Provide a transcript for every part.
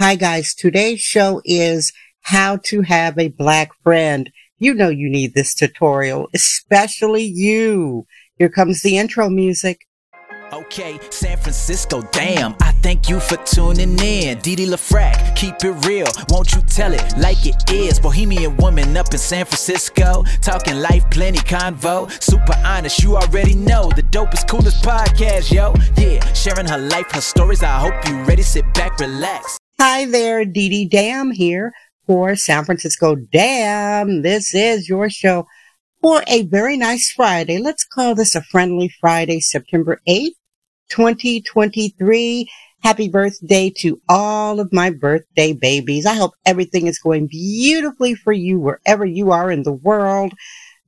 Hi guys, today's show is how to have a black friend. You know you need this tutorial, especially you. Here comes the intro music. Okay, San Francisco, damn. I thank you for tuning in. Dee LaFrac, keep it real. Won't you tell it like it is? Bohemian woman up in San Francisco. Talking life, plenty convo. Super honest, you already know. The dopest, coolest podcast, yo. Yeah, sharing her life, her stories. I hope you ready. Sit back, relax. Hi there, Dee Dee Dam here for San Francisco Damn. This is your show for a very nice Friday. Let's call this a friendly Friday, September 8th, 2023. Happy birthday to all of my birthday babies. I hope everything is going beautifully for you wherever you are in the world.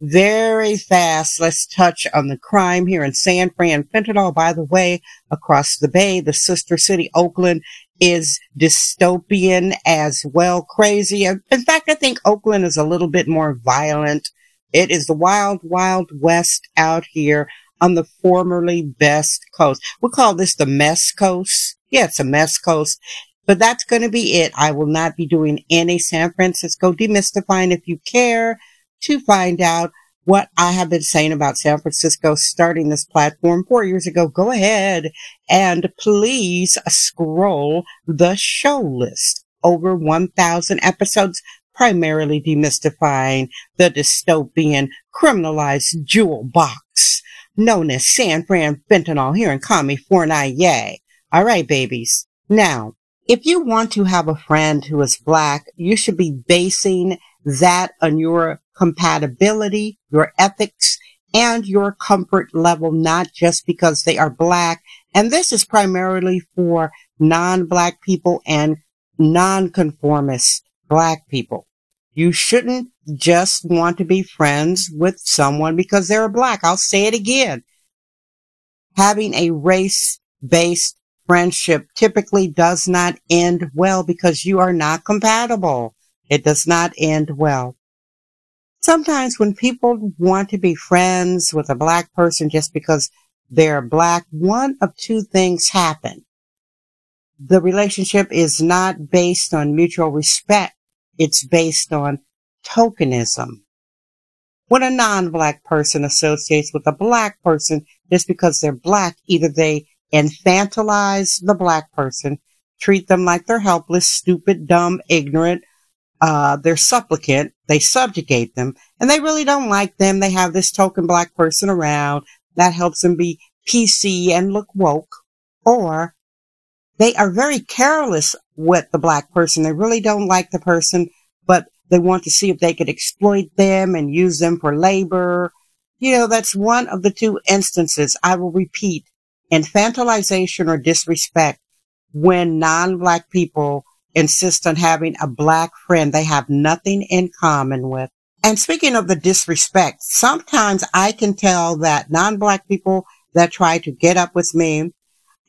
Very fast. Let's touch on the crime here in San Fran. Fentanyl, by the way, across the bay, the sister city, Oakland, is dystopian as well. Crazy. In fact, I think Oakland is a little bit more violent. It is the wild, wild west out here on the formerly best coast. We call this the mess coast. Yeah, it's a mess coast. But that's going to be it. I will not be doing any San Francisco demystifying if you care to find out what I have been saying about San Francisco starting this platform four years ago, go ahead and please scroll the show list. Over 1,000 episodes, primarily demystifying the dystopian criminalized jewel box known as San Fran fentanyl here in California. All right, babies. Now, if you want to have a friend who is black, you should be basing that on your compatibility, your ethics, and your comfort level, not just because they are black. And this is primarily for non-black people and non-conformist black people. You shouldn't just want to be friends with someone because they're black. I'll say it again. Having a race-based friendship typically does not end well because you are not compatible. It does not end well. Sometimes when people want to be friends with a black person just because they're black, one of two things happen. The relationship is not based on mutual respect. It's based on tokenism. When a non-black person associates with a black person just because they're black, either they infantilize the black person, treat them like they're helpless, stupid, dumb, ignorant, uh, they're supplicant, they subjugate them, and they really don't like them. They have this token black person around that helps them be PC and look woke, or they are very careless with the black person. They really don't like the person, but they want to see if they could exploit them and use them for labor. You know, that's one of the two instances. I will repeat infantilization or disrespect when non-black people insist on having a black friend they have nothing in common with. And speaking of the disrespect, sometimes I can tell that non-black people that try to get up with me,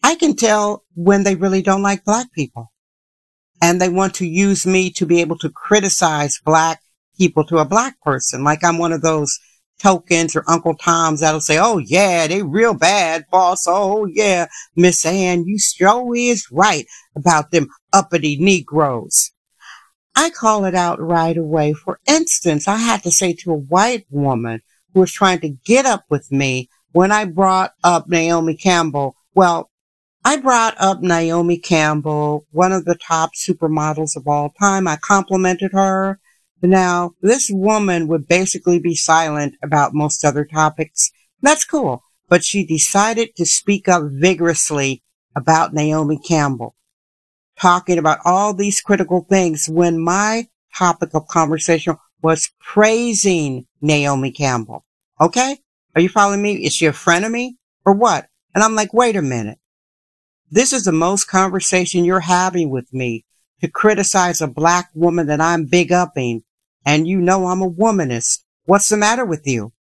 I can tell when they really don't like black people. And they want to use me to be able to criticize black people to a black person. Like I'm one of those tokens or Uncle Tom's that'll say, Oh yeah, they real bad, boss. Oh yeah, Miss Ann, you sure is right about them uppity Negroes. I call it out right away. For instance, I had to say to a white woman who was trying to get up with me when I brought up Naomi Campbell. Well, I brought up Naomi Campbell, one of the top supermodels of all time. I complimented her. Now, this woman would basically be silent about most other topics. That's cool. But she decided to speak up vigorously about Naomi Campbell, talking about all these critical things when my topic of conversation was praising Naomi Campbell. Okay? Are you following me? Is she a friend of me or what? And I'm like, wait a minute. This is the most conversation you're having with me to criticize a black woman that I'm big upping and you know I'm a womanist. What's the matter with you?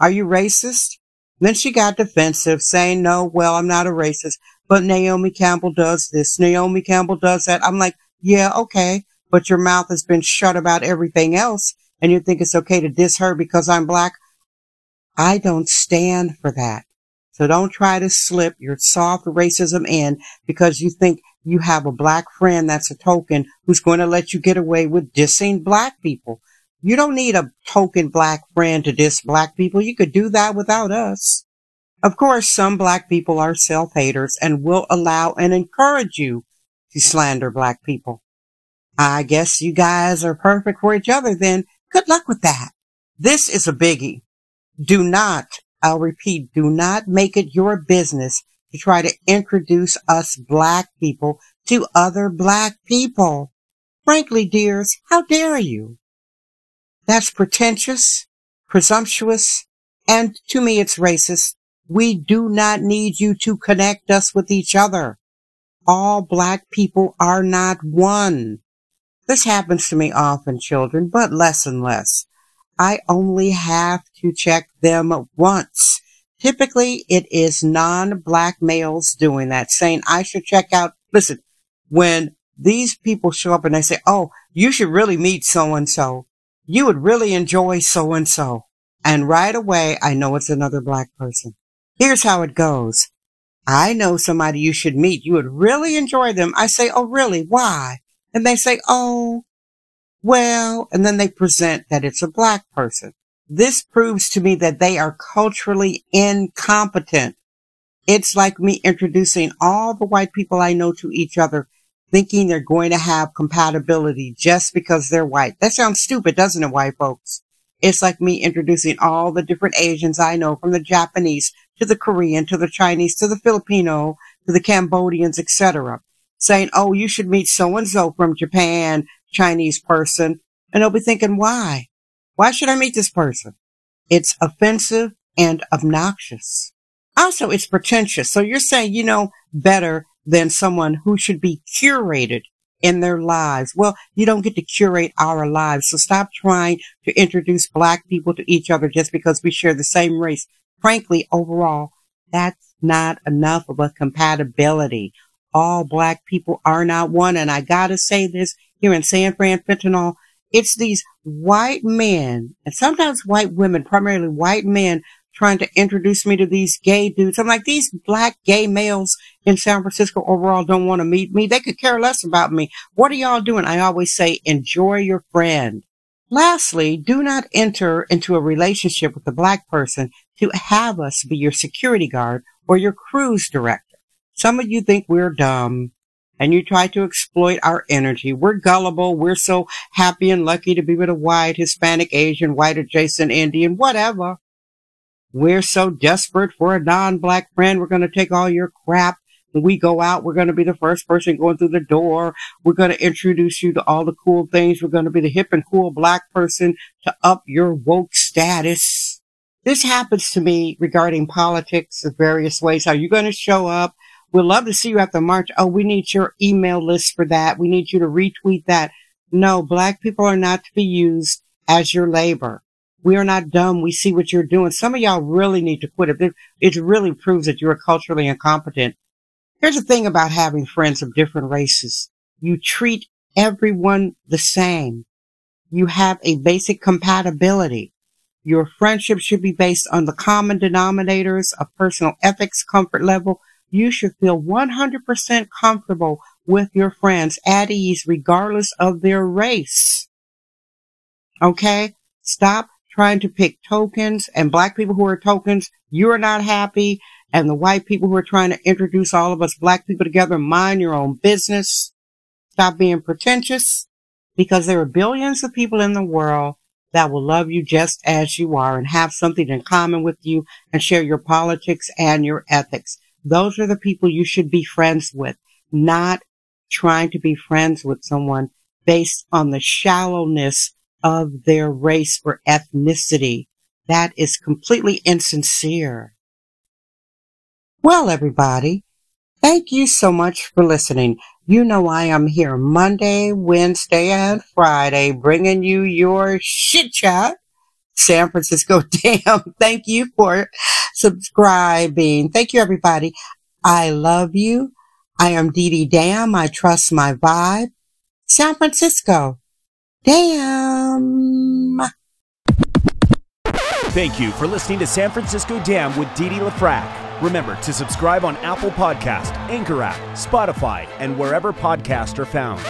Are you racist? Then she got defensive, saying, no, well, I'm not a racist, but Naomi Campbell does this. Naomi Campbell does that. I'm like, yeah, okay, but your mouth has been shut about everything else, and you think it's okay to diss her because I'm black? I don't stand for that. So don't try to slip your soft racism in because you think you have a black friend that's a token who's going to let you get away with dissing black people. You don't need a token black friend to diss black people. You could do that without us. Of course, some black people are self-haters and will allow and encourage you to slander black people. I guess you guys are perfect for each other then. Good luck with that. This is a biggie. Do not, I'll repeat, do not make it your business to try to introduce us black people to other black people. Frankly, dears, how dare you? That's pretentious, presumptuous, and to me it's racist. We do not need you to connect us with each other. All black people are not one. This happens to me often, children, but less and less. I only have to check them once. Typically, it is non-black males doing that, saying I should check out. Listen, when these people show up and they say, Oh, you should really meet so and so. You would really enjoy so and so. And right away, I know it's another black person. Here's how it goes. I know somebody you should meet. You would really enjoy them. I say, Oh, really? Why? And they say, Oh, well, and then they present that it's a black person. This proves to me that they are culturally incompetent. It's like me introducing all the white people I know to each other, thinking they're going to have compatibility just because they're white. That sounds stupid, doesn't it, white folks? It's like me introducing all the different Asians I know from the Japanese to the Korean to the Chinese to the Filipino to the Cambodians, etc. Saying, oh, you should meet so and so from Japan, Chinese person. And they'll be thinking, why? Why should I meet this person? It's offensive and obnoxious. Also, it's pretentious. So you're saying, you know, better than someone who should be curated in their lives. Well, you don't get to curate our lives. So stop trying to introduce black people to each other just because we share the same race. Frankly, overall, that's not enough of a compatibility. All black people are not one. And I gotta say this here in San Fran Fentanyl, it's these white men and sometimes white women, primarily white men trying to introduce me to these gay dudes. I'm like, these black gay males in San Francisco overall don't want to meet me. They could care less about me. What are y'all doing? I always say, enjoy your friend. Lastly, do not enter into a relationship with a black person to have us be your security guard or your cruise director. Some of you think we're dumb and you try to exploit our energy. We're gullible. We're so happy and lucky to be with a white, Hispanic, Asian, white adjacent Indian, whatever. We're so desperate for a non-black friend. We're going to take all your crap. When we go out, we're going to be the first person going through the door. We're going to introduce you to all the cool things. We're going to be the hip and cool black person to up your woke status. This happens to me regarding politics of various ways. Are you going to show up? We'd love to see you at the march. Oh, we need your email list for that. We need you to retweet that. No, black people are not to be used as your labor. We are not dumb. We see what you're doing. Some of y'all really need to quit it. It really proves that you're culturally incompetent. Here's the thing about having friends of different races. You treat everyone the same. You have a basic compatibility. Your friendship should be based on the common denominators of personal ethics, comfort level, you should feel 100% comfortable with your friends at ease regardless of their race. Okay? Stop trying to pick tokens and black people who are tokens. You're not happy. And the white people who are trying to introduce all of us black people together, mind your own business. Stop being pretentious because there are billions of people in the world that will love you just as you are and have something in common with you and share your politics and your ethics. Those are the people you should be friends with, not trying to be friends with someone based on the shallowness of their race or ethnicity. That is completely insincere. Well, everybody, thank you so much for listening. You know I am here Monday, Wednesday, and Friday bringing you your shit chat San Francisco damn, Thank you for subscribing. Thank you, everybody. I love you. I am Dee Dee Dam. I trust my vibe. San Francisco. Damn. Thank you for listening to San Francisco Damn with Dee Dee LaFrac. Remember to subscribe on Apple Podcast, Anchor app, Spotify, and wherever podcasts are found.